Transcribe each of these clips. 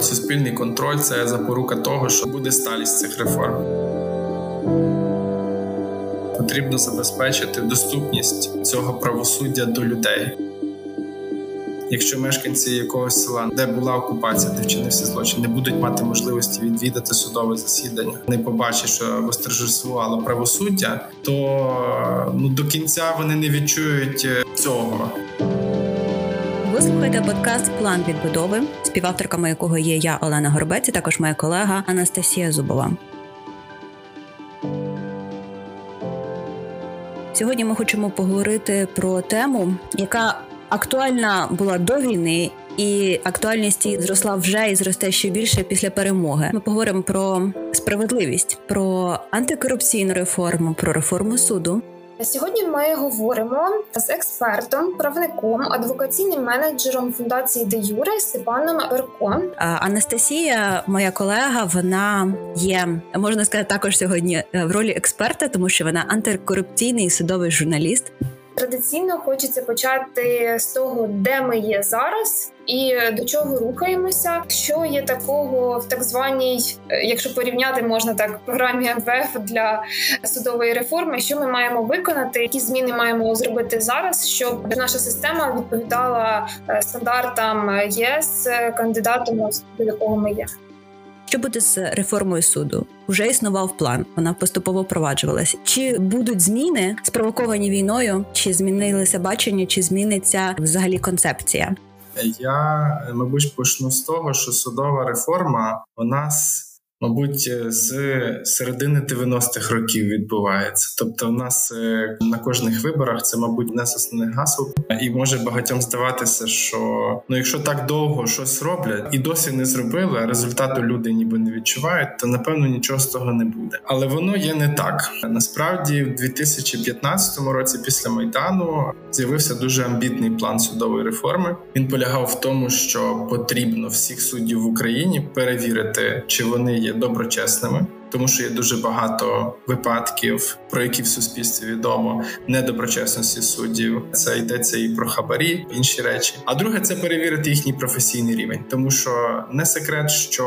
Суспільний контроль це запорука того, що буде сталість цих реформ. Потрібно забезпечити доступність цього правосуддя до людей. Якщо мешканці якогось села, де була окупація, де вчинився злочин, не будуть мати можливості відвідати судове засідання, не побачать, що восторжествувало правосуддя, то ну до кінця вони не відчують е, цього. Ви слухаєте подкаст План відбудови, співавторками якого є я, Олена Горбець, і також моя колега Анастасія Зубова. Сьогодні ми хочемо поговорити про тему, яка актуальна була до війни. І актуальність її зросла вже і зросте ще більше після перемоги. Ми поговоримо про справедливість, про антикорупційну реформу, про реформу суду. Сьогодні ми говоримо з експертом, правником, адвокаційним менеджером фундації Де Юре Степаном Берко. Анастасія, моя колега, вона є можна сказати також сьогодні в ролі експерта, тому що вона антикорупційний судовий журналіст. Традиційно хочеться почати з того, де ми є зараз, і до чого рухаємося. Що є такого в так званій, е, якщо порівняти можна так, програмі МВФ для судової реформи, що ми маємо виконати, які зміни маємо зробити зараз, щоб наша система відповідала е, стандартам ЄС кандидатом, до якого ми є. Що буде з реформою суду? Уже існував план, вона поступово впроваджувалася. Чи будуть зміни спровоковані війною? Чи змінилися бачення, чи зміниться взагалі концепція? Я мабуть почну з того, що судова реформа у нас мабуть, е, з середини 90-х років відбувається. Тобто, в нас е, на кожних виборах це, мабуть, не з основних і може багатьом здаватися, що ну, якщо так довго щось роблять і досі не зробили, а результату люди ніби не відчувають, то напевно нічого з того не буде. Але воно є не так. Насправді, в 2015 році, після майдану, з'явився дуже амбітний план судової реформи. Він полягав в тому, що потрібно всіх суддів в Україні перевірити, чи вони є доброчесними, тому що є дуже багато випадків, про які в суспільстві відомо недоброчесності суддів. Це йдеться і про хабарі, інші речі. А друге, це перевірити їхній професійний рівень, тому що не секрет, що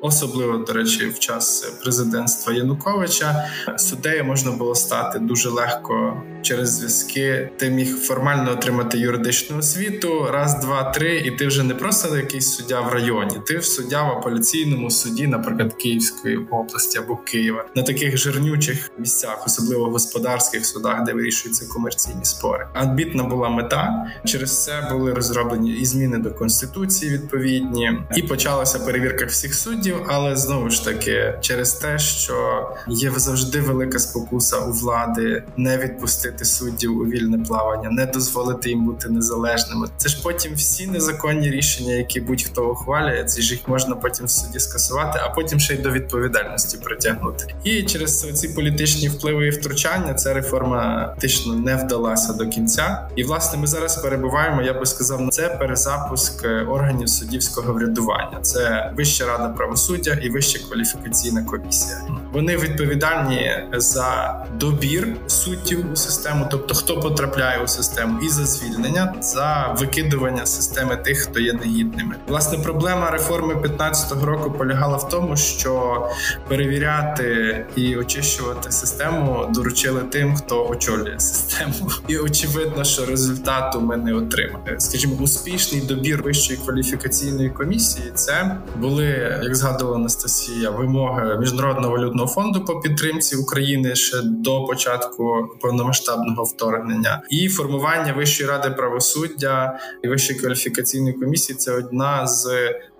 Особливо до речі, в час президентства Януковича суддею можна було стати дуже легко через зв'язки. Ти міг формально отримати юридичну освіту, раз, два, три, і ти вже не просто якийсь суддя в районі. Ти в суддя в апеляційному суді, наприклад, Київської області або Києва, на таких жирнючих місцях, особливо в господарських судах, де вирішуються комерційні спори. Адбітна була мета. Через це були розроблені і зміни до конституції відповідні, і почалася перевірка всіх суддів. Але знову ж таки, через те, що є завжди велика спокуса у влади не відпустити відпустити суддів у вільне плавання, не дозволити їм бути незалежними. Це ж потім всі незаконні рішення, які будь-хто ухвалює, ці ж їх можна потім в суді скасувати, а потім ще й до відповідальності притягнути. І через ці політичні впливи і втручання ця реформа фактично не вдалася до кінця. І власне ми зараз перебуваємо. Я би сказав, на це перезапуск е, органів суддівського врядування. Це Вища рада правосуддя і Вища кваліфікаційна комісія. Вони відповідальні за добір суддів у системі систему, тобто хто потрапляє у систему, і за звільнення за викидування системи тих, хто є негідними. Власне, проблема реформи 15-го року полягала в тому, що перевіряти і очищувати систему доручили тим, хто очолює систему, і очевидно, що результату ми не отримали. Скажімо, успішний добір вищої кваліфікаційної комісії. Це були, як згадувала Анастасія, вимоги міжнародного валютного фонду по підтримці України ще до початку повномасштабного повномасштабного вторгнення, і формування Вищої ради правосуддя і Вищої кваліфікаційної комісії це одна з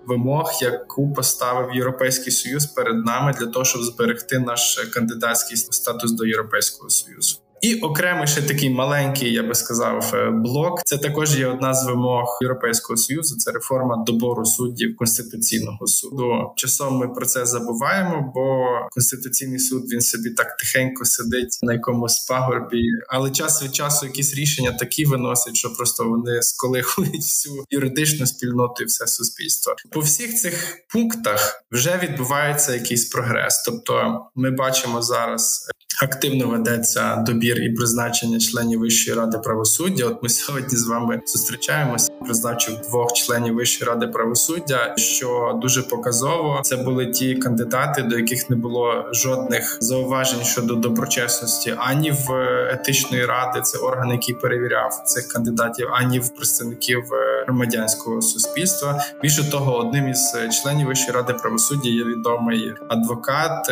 вимог, яку поставив Європейський Союз перед нами для того, щоб зберегти наш кандидатський статус до Європейського союзу. І окремий ще такий маленький, я би сказав, е, блок. Це також є одна з вимог Європейського союзу. Це реформа добору суддів конституційного суду. Часом ми про це забуваємо, бо конституційний суд він собі так тихенько сидить на якомусь пагорбі, але час від часу якісь рішення такі виносять, що просто вони сколихують всю юридичну спільноту і все суспільство. По всіх цих пунктах вже відбувається якийсь прогрес. Тобто, ми бачимо зараз активно ведеться добір і призначення членів Вищої ради правосуддя. От ми сьогодні з вами зустрічаємося. Призначив двох членів Вищої ради правосуддя, що дуже показово. Це були ті кандидати, до яких не було жодних зауважень щодо доброчесності, ані в етичної ради. Це орган, який перевіряв цих кандидатів, ані в представників е, громадянського суспільства. Більше того, одним із членів Вищої ради правосуддя є відомий адвокат.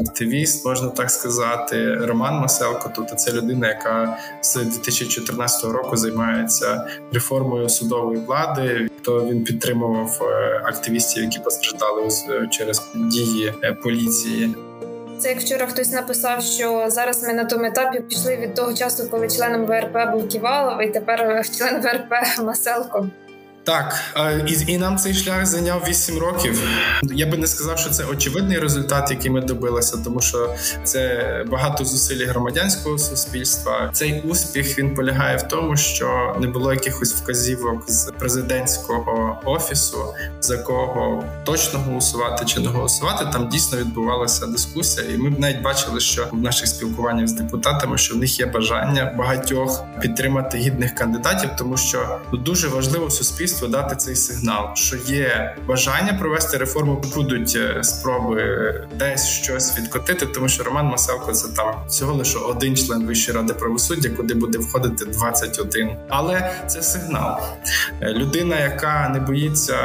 Е, активіст, можна так сказати, Роман Маселко. Тобто це людина, яка з 2014 року займається реформою судової влади. То він підтримував е, активістів, які постраждали через дії е, поліції. Це як вчора хтось написав, що зараз ми на тому етапі пішли від того часу, коли членом ВРП був Ківалов, і тепер член ВРП Маселко. Так, і і нам цей шлях зайняв 8 років. Я би не сказав, що це очевидний результат, який ми добилися, тому що це багато зусиль громадянського суспільства. Цей успіх він полягає в тому, що не було якихось вказівок з президентського офісу, за кого точно голосувати чи не голосувати. Там дійсно відбувалася дискусія, і ми б навіть бачили, що в наших спілкуваннях з депутатами, що в них є бажання багатьох підтримати гідних кандидатів, тому що дуже важливо суспільство суспільству дати цей сигнал, що є бажання провести реформу, будуть е, спроби десь щось відкотити, тому що Роман Масалко це там всього лише один член Вищої ради правосуддя, куди буде входити 21. Але це сигнал. Е, людина, яка не боїться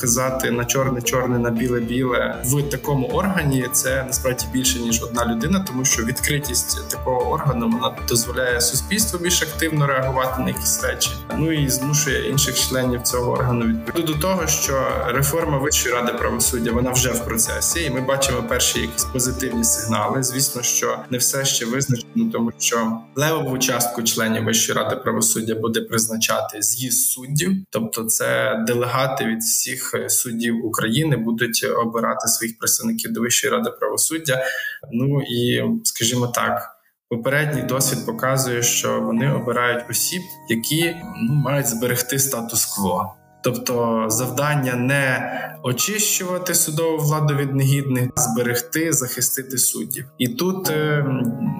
казати на чорне, чорне, на біле, біле в такому органі, це насправді більше ніж одна людина, тому що відкритість такого органу вона дозволяє суспільству більш активно реагувати на якісь речі, ну і змушує інших членів цього органу відповідно до того, що реформа Вищої ради правосуддя вона вже в процесі, і ми бачимо перші якісь позитивні сигнали. Звісно, що не все ще визначено, тому що левову частку членів Вищої ради правосуддя буде призначати з'їзд суддів, тобто це делегати від всіх суддів України будуть обирати своїх представників до Вищої ради правосуддя. Ну і скажімо так. Попередній досвід показує, що вони обирають осіб, які ну, мають зберегти статус-кво. Тобто завдання не очищувати судову владу від негідних, а зберегти, захистити суддів. І тут е,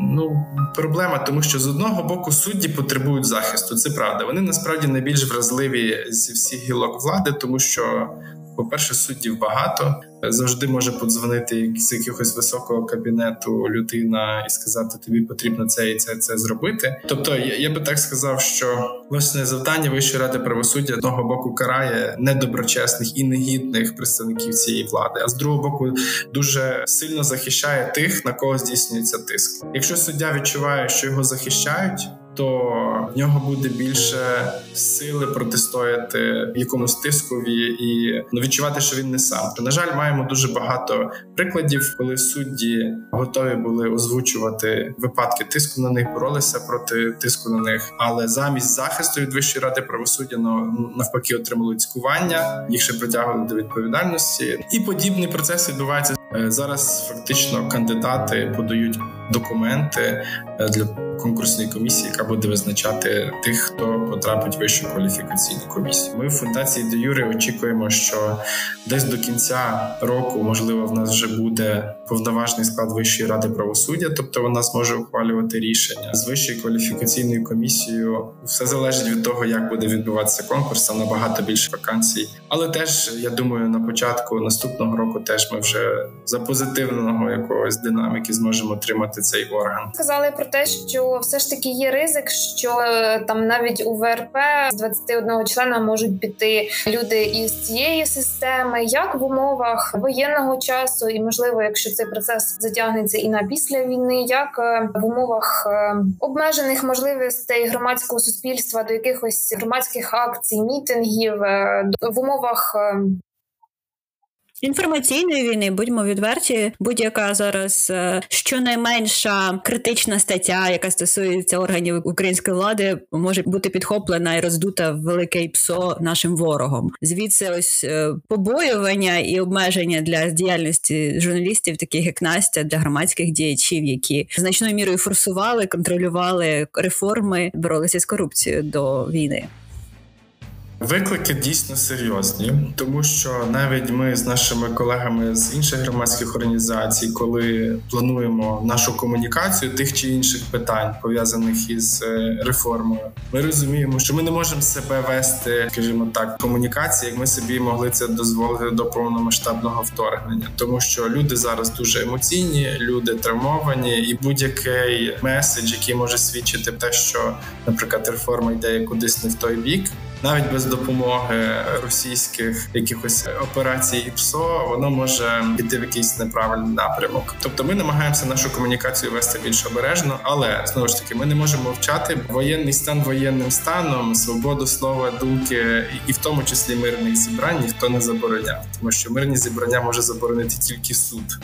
ну проблема, тому що з одного боку судді потребують захисту. Це правда. Вони насправді найбільш вразливі зі всіх гілок влади, тому що по-перше, суддів багато. Завжди може подзвонити з якогось високого кабінету людина і сказати, тобі потрібно це і це це зробити. Тобто, я, я би так сказав, що власне завдання Вищої ради правосуддя одного боку карає недоброчесних і негідних представників цієї влади, а з другого боку дуже сильно захищає тих, на кого здійснюється тиск. Якщо суддя відчуває, що його захищають то в нього буде більше сили протистояти якомусь тискові і ну, відчувати, що він не сам. На жаль, маємо дуже багато прикладів, коли судді готові були озвучувати випадки тиску на них, боролися проти тиску на них, але замість захисту від вищої ради правосуддя ну, навпаки отримали цькування, їх ще притягували до відповідальності, і подібний процес відбувається зараз. Фактично, кандидати подають документи е, для конкурсної комісії, яка буде визначати тих, хто потрапить в вищу кваліфікаційну комісію. Ми в фундації де Юри очікуємо, що десь до кінця року, можливо, в нас вже буде повноважний склад Вищої ради правосуддя, тобто вона зможе ухвалювати рішення з вищою кваліфікаційною комісією. Все залежить від того, як буде відбуватися конкурс. Там набагато більше вакансій. Але теж я думаю, на початку наступного року теж ми вже за позитивного якогось динаміки зможемо отримати цей орган. Сказали про те, що все ж таки є ризик, що е, там навіть у ВРП з 21 члена можуть піти люди із цієї системи, як в умовах воєнного часу, і можливо, якщо цей процес затягнеться і на після війни, як е, в умовах е, обмежених можливостей громадського суспільства до якихось громадських акцій, мітингів в умовах інформаційної війни, будьмо відверті, будь-яка зараз е, щонайменша критична стаття, яка стосується органів української влади, може бути підхоплена і роздута в велике псо нашим ворогом. Звідси ось е, побоювання і обмеження для діяльності журналістів, таких як Настя, для громадських діячів, які значною мірою форсували, контролювали реформи, боролися з корупцією до війни. Виклики дійсно серйозні, тому що навіть ми з нашими колегами з інших громадських організацій, коли плануємо нашу комунікацію тих чи інших питань пов'язаних із е, реформою, ми розуміємо, що ми не можемо себе вести, скажімо так, комунікації, як ми собі могли це дозволити до повномасштабного вторгнення, тому що люди зараз дуже емоційні, люди травмовані, і будь-який меседж, який може свідчити те, що, наприклад, реформа йде кудись не в той бік навіть без допомоги російських якихось операцій і ПСО, воно може піти в якийсь неправильний напрямок. Тобто, ми намагаємося нашу комунікацію вести більш обережно, але знову ж таки ми не можемо мовчати. Воєнний стан воєнним станом, свободу слова, думки, і в тому числі мирних зібрань ніхто не забороняв, тому що мирні зібрання може заборонити тільки суд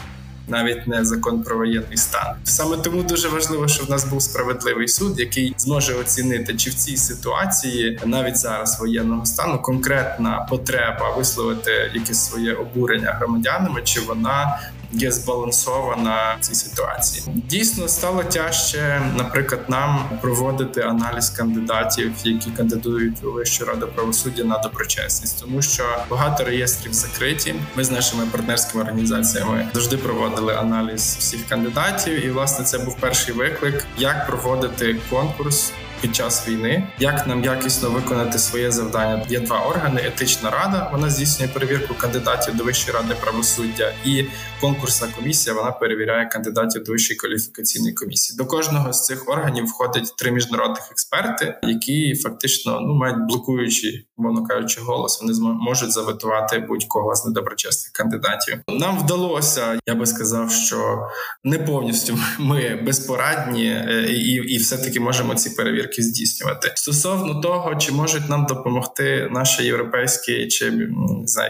навіть не закон про воєнний стан. Саме тому дуже важливо, щоб в нас був справедливий суд, який зможе оцінити, чи в цій ситуації навіть зараз воєнного стану конкретна потреба висловити якесь своє обурення громадянами, чи вона є збалансована в цій ситуації. Дійсно стало тяжче, наприклад, нам проводити аналіз кандидатів, які кандидують у Вищу раду правосуддя на доброчесність, тому що багато реєстрів закриті. Ми з нашими партнерськими організаціями завжди проводили аналіз всіх кандидатів, і власне це був перший виклик, як проводити конкурс під час війни, як нам якісно виконати своє завдання. Є два органи: етична рада. Вона здійснює перевірку кандидатів до вищої ради правосуддя, і конкурсна комісія вона перевіряє кандидатів до вищої кваліфікаційної комісії. До кожного з цих органів входить три міжнародних експерти, які фактично ну мають блокуючи, мовно кажучи, голос. Вони можуть заветувати будь-кого з недоброчесних кандидатів. Нам вдалося, я би сказав, що не повністю ми безпорадні е, і, і все таки можемо ці перевірки здійснювати. Стосовно того, чи можуть нам допомогти наші європейські чи не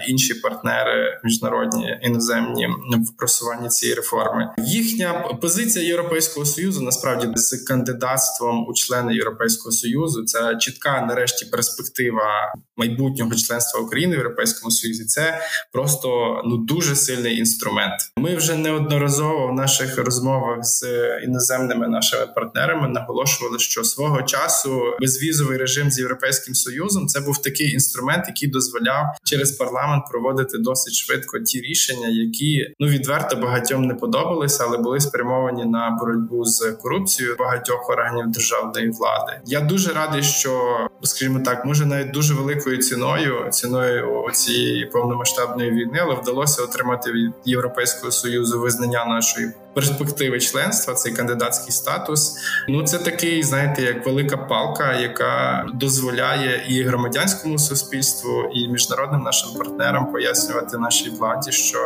інші партнери міжнародні іноземні в просуванні цієї реформи, їхня позиція Європейського союзу насправді з кандидатством у члени Європейського союзу це чітка, нарешті, перспектива майбутнього членства України в Європейському Союзі. Це просто ну дуже сильний інструмент. Ми вже неодноразово в наших розмовах з іноземними нашими партнерами наголошували, що свого часу безвізовий режим з європейським союзом це був такий інструмент, який дозволяв через парламент проводити досить швидко ті рішення, які ну відверто багатьом не подобалися, але були спрямовані на боротьбу з корупцією багатьох органів державної влади. Я дуже радий, що скажімо так, може навіть дуже великою ціною ціною цієї повномасштабної війни, але вдалося отримати від європейського союзу визнання нашої перспективи членства, цей кандидатський статус. Ну це такий, знаєте, як велика палка, яка дозволяє і громадянському суспільству, і міжнародним нашим партнерам пояснювати нашій владі, що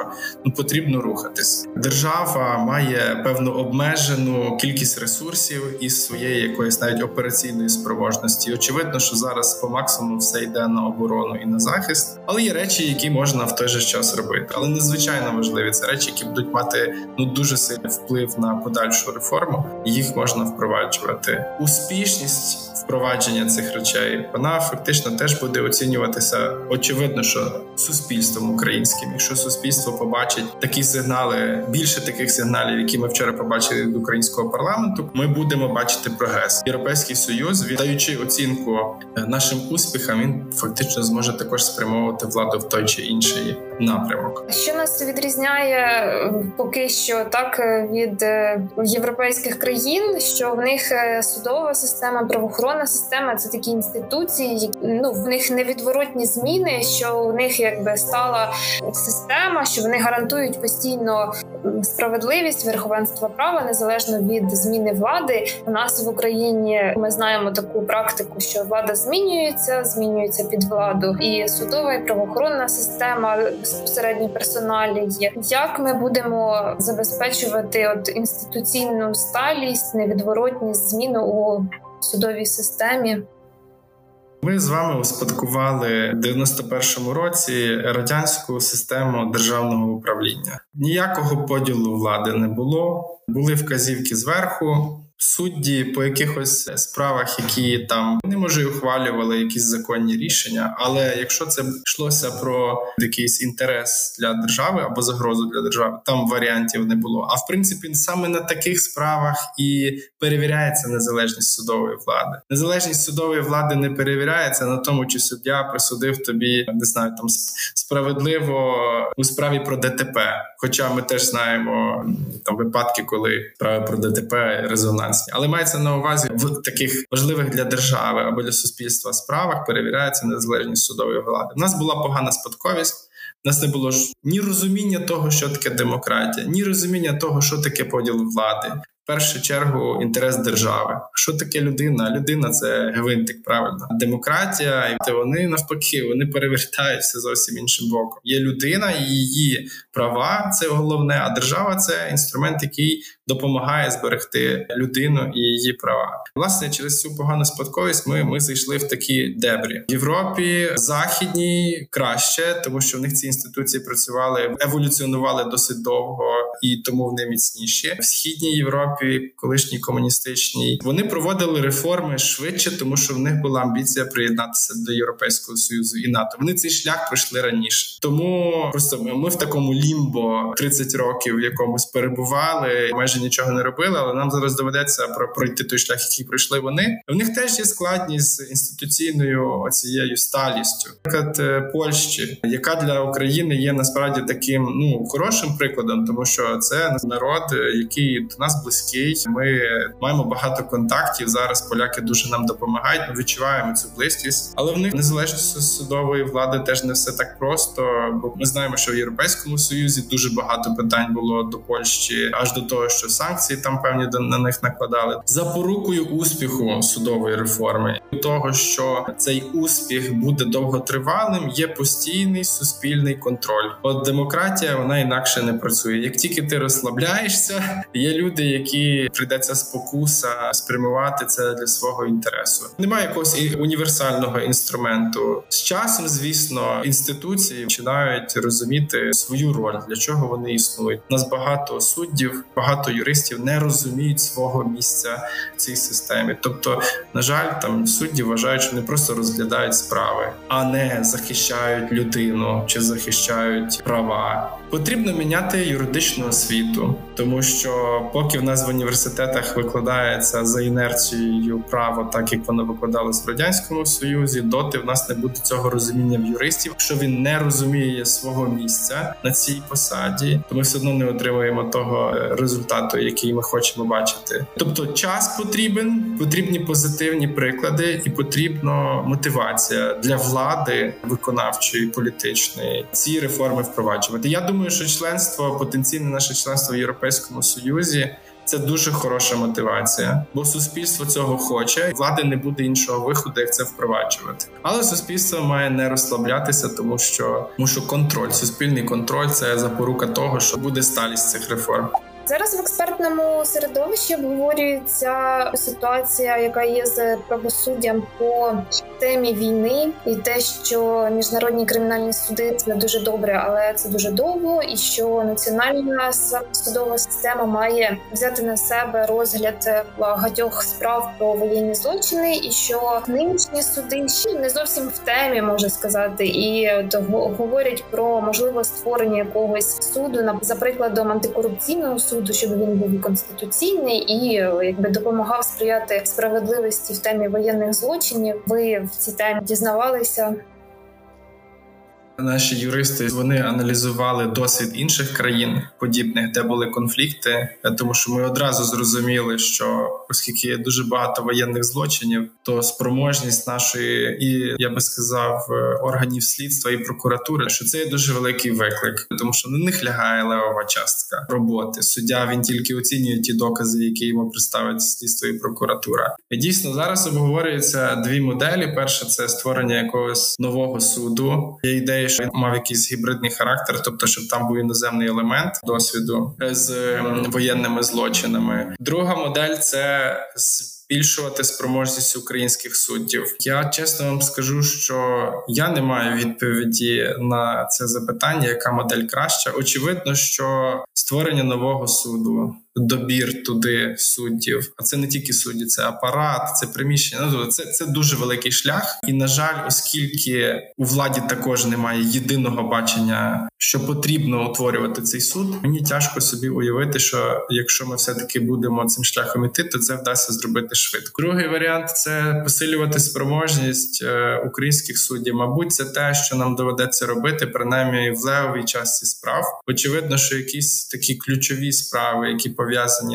ну потрібно рухатись. Держава має певну обмежену кількість ресурсів і своєї якоїсь навіть операційної спроможності. Очевидно, що зараз по максимуму все йде на оборону і на захист, але є речі, які можна в той же час робити. Але надзвичайно важливі це речі, які будуть мати ну дуже сильно вплив на подальшу реформу, їх можна впроваджувати. Успішність впровадження цих речей вона фактично теж буде оцінюватися. Очевидно, що суспільством українським, якщо суспільство побачить такі сигнали, більше таких сигналів, які ми вчора побачили від українського парламенту, ми будемо бачити прогрес. Європейський союз, віддаючи оцінку е, нашим успіхам, він фактично зможе також спрямовувати владу в той чи інший напрямок. Що нас відрізняє е, поки що так е, від європейських країн, що в них судова система правоохоронна система це такі інституції, ну в них невідворотні зміни, що у них якби стала система, що вони гарантують постійно справедливість, верховенство права незалежно від зміни влади. У нас в Україні ми знаємо таку практику, що влада змінюється, змінюється під владу, і судова і правоохоронна система безпосередньо є. Як ми будемо забезпечувати от інституційну сталість, невідворотність зміну у судовій системі. Ми з вами успадкували в 91-му році радянську систему державного управління. Ніякого поділу влади не було. Були вказівки зверху. Судді по якихось справах, які там не може ухвалювали якісь законні рішення. Але якщо це йшлося про якийсь інтерес для держави або загрозу для держави, там варіантів не було. А в принципі, саме на таких справах і перевіряється незалежність судової влади. Незалежність судової влади не перевіряється на тому, чи суддя присудив тобі не знаю, там справедливо у справі про ДТП. Хоча ми теж знаємо там випадки, коли справи про ДТП резонансні, але мається на увазі в таких важливих для держави або для суспільства справах перевіряється незалежність судової влади. У нас була погана спадковість. У нас не було ж ні розуміння того, що таке демократія, ні розуміння того, що таке поділ влади, першу чергу інтерес держави. Що таке людина? Людина це гвинтик, правильно. Демократія, і вони навпаки, вони перевертаються зовсім іншим боком. Є людина і її права це головне, а держава це інструмент, який допомагає зберегти людину і її права. Власне, через цю погану спадковість ми ми зайшли в такі дебрі в Європі. Західній краще, тому що в них ці інституції працювали, еволюціонували досить довго і тому вони міцніші. В східній Європі, колишній комуністичній, вони проводили реформи швидше, тому що в них була амбіція приєднатися до Європейського союзу і НАТО. Вони цей шлях пройшли раніше. Тому просто ми в такому лімбо 30 років в якомусь перебували. Майже майже нічого не робили, але нам зараз доведеться про пройти той шлях, який пройшли вони. В них теж є складність з інституційною оцією сталістю, наприклад, е, Польщі, яка для України є насправді таким ну хорошим прикладом, тому що це народ, який до нас близький. Ми маємо багато контактів. Зараз поляки дуже нам допомагають. Ми відчуваємо цю близькість, але в них незалежність судової влади теж не все так просто. Бо ми знаємо, що в європейському союзі дуже багато питань було до Польщі, аж до того, що що санкції там певні на них накладали запорукою успіху судової реформи, того що цей успіх буде довготривалим, є постійний суспільний контроль. От демократія вона інакше не працює. Як тільки ти розслабляєшся, є люди, які прийдеться спокуса спрямувати це для свого інтересу. Немає якогось універсального інструменту. З часом, звісно, інституції починають розуміти свою роль, для чого вони існують. У Нас багато суддів, багато юристів не розуміють свого місця в цій системі. Тобто, на жаль, там судді вважають, що вони просто розглядають справи, а не захищають людину чи захищають права. Потрібно міняти юридичну освіту, тому що поки в нас в університетах викладається за інерцією право, так як воно викладалось в радянському союзі, доти в нас не буде цього розуміння в юристів. Якщо він не розуміє свого місця на цій посаді, то ми все одно не отримуємо того е, результату, який ми хочемо бачити. Тобто, час потрібен, потрібні позитивні приклади, і потрібна мотивація для влади виконавчої політичної ці реформи впроваджувати. Я думаю що членство, потенційне наше членство в Європейському Союзі. Це дуже хороша мотивація, бо суспільство цього хоче, влади не буде іншого виходу, як це впроваджувати. Але суспільство має не розслаблятися, тому що що контроль, суспільний контроль це запорука того, що буде сталість цих реформ. Зараз в експертному середовищі обговорюється ситуація, яка є з правосуддям по темі війни, і те, що міжнародні кримінальні суди це дуже добре, але це дуже довго, і що національна судова система має взяти на себе розгляд багатьох справ про воєнні злочини, і що нинішні суди ще не зовсім в темі можна сказати, і говорять про можливе створення якогось суду на за прикладом антикорупційного суду суду, щоб він був конституційний і якби допомагав сприяти справедливості в темі воєнних злочинів. Ви в цій темі дізнавалися Наші юристи вони аналізували досвід інших країн подібних, де були конфлікти, тому що ми одразу зрозуміли, що оскільки є дуже багато воєнних злочинів, то спроможність нашої і я би сказав органів слідства і прокуратури, що це є дуже великий виклик, тому що на них лягає левова частка роботи. Суддя він тільки оцінює ті докази, які йому представить слідство і прокуратура. І Дійсно, зараз обговорюються дві моделі: перша це створення якогось нового суду. Є ідея ідеї, що він мав якийсь гібридний характер, тобто, щоб там був іноземний елемент досвіду з воєнними злочинами. Друга модель це збільшувати спроможність українських суддів. Я чесно вам скажу, що я не маю відповіді на це запитання, яка модель краща. Очевидно, що створення нового суду добір туди суддів. А це не тільки судді, це апарат, це приміщення. Ну це це дуже великий шлях. І на жаль, оскільки у владі також немає єдиного бачення, що потрібно утворювати цей суд. Мені тяжко собі уявити, що якщо ми все таки будемо цим шляхом іти, то це вдасться зробити швидко. Другий варіант це посилювати спроможність е, українських суддів. Мабуть, це те, що нам доведеться робити, принаймні в левовій часті справ. Очевидно, що якісь такі ключові справи, які пов'язані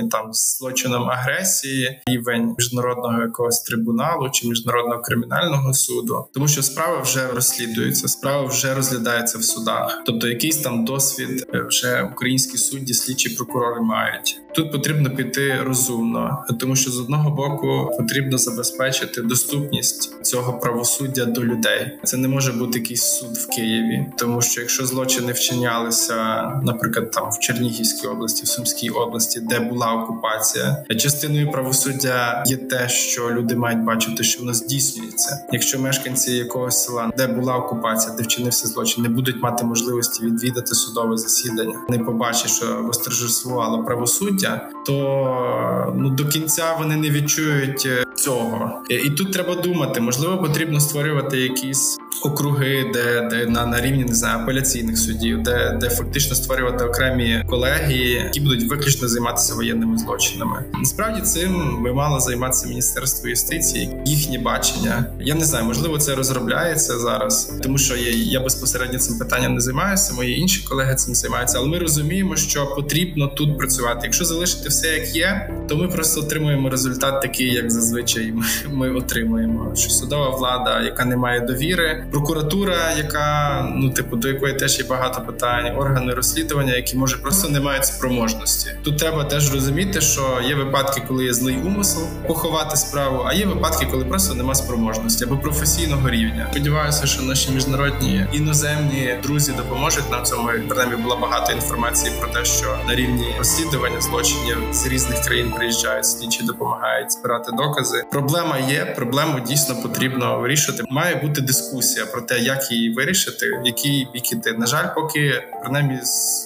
там з злочином агресії, рівень міжнародного якогось трибуналу чи міжнародного кримінального суду, тому що справа вже розслідується, справа вже розглядається в судах, тобто якийсь там досвід е, вже українські судді, слідчі прокурори мають. Тут потрібно піти розумно, тому що з одного боку потрібно забезпечити доступність цього правосуддя до людей. Це не може бути якийсь суд в Києві, тому що якщо злочини вчинялися, наприклад, там в Чернігівській області, в Сумській області, де була окупація, частиною правосуддя є те, що люди мають бачити, що воно здійснюється. Якщо мешканці якогось села, де була окупація, де вчинився злочин, не будуть мати можливості відвідати судове засідання, не побачать, що восторжествувало правосуддя, то ну до кінця вони не відчують е, цього. І тут треба думати, можливо, потрібно створювати якісь округи, де де на на рівні не знаю, апеляційних судів, де де фактично створювати окремі колегії, які будуть виключно займатися воєнними злочинами. Насправді цим би мало займатися міністерство юстиції, їхнє бачення. Я не знаю, можливо, це розробляється зараз, тому що я, я безпосередньо цим питанням не займаюся. Мої інші колеги цим займаються, але ми розуміємо, що потрібно тут працювати. Якщо залишити все як є, то ми просто отримуємо результат такий, як зазвичай ми, отримуємо. Що судова влада, яка не має довіри, прокуратура, яка ну типу до якої теж є багато питань, органи розслідування, які може просто не мають спроможності. Тут треба теж розуміти, що є випадки, коли є злий умисел поховати справу, а є випадки, коли просто нема спроможності або професійного рівня. Сподіваюся, що наші міжнародні іноземні друзі допоможуть нам цьому. Принаймні була багато інформації про те, що на рівні розслідування злочинів з різних країн приїжджають слідчі, допомагають збирати докази. Проблема є. Проблему дійсно потрібно вирішити. Має бути дискусія про те, як її вирішити, в який бік іти. На жаль, поки принаймні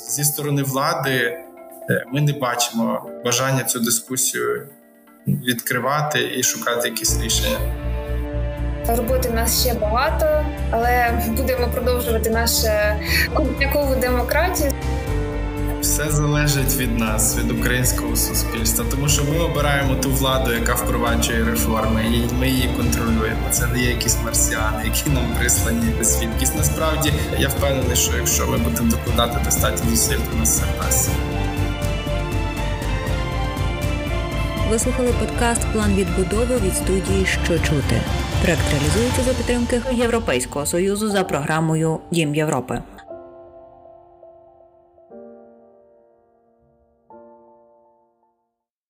зі сторони влади е, ми не бачимо бажання цю дискусію відкривати і шукати якісь рішення. Роботи в нас ще багато, але будемо продовжувати нашу культякову демократію. Все залежить від нас, від українського суспільства, тому що ми обираємо ту владу, яка впроваджує реформи, і ми її контролюємо. Це не є якісь марсіани, які нам прислані звідкись. Насправді я впевнений, що якщо ми будемо докладати достатньо зусиль, то нас це вдасться. Ви слухали подкаст План відбудови від студії Що чути. Проект реалізується за підтримки Європейського союзу за програмою Дім Європи.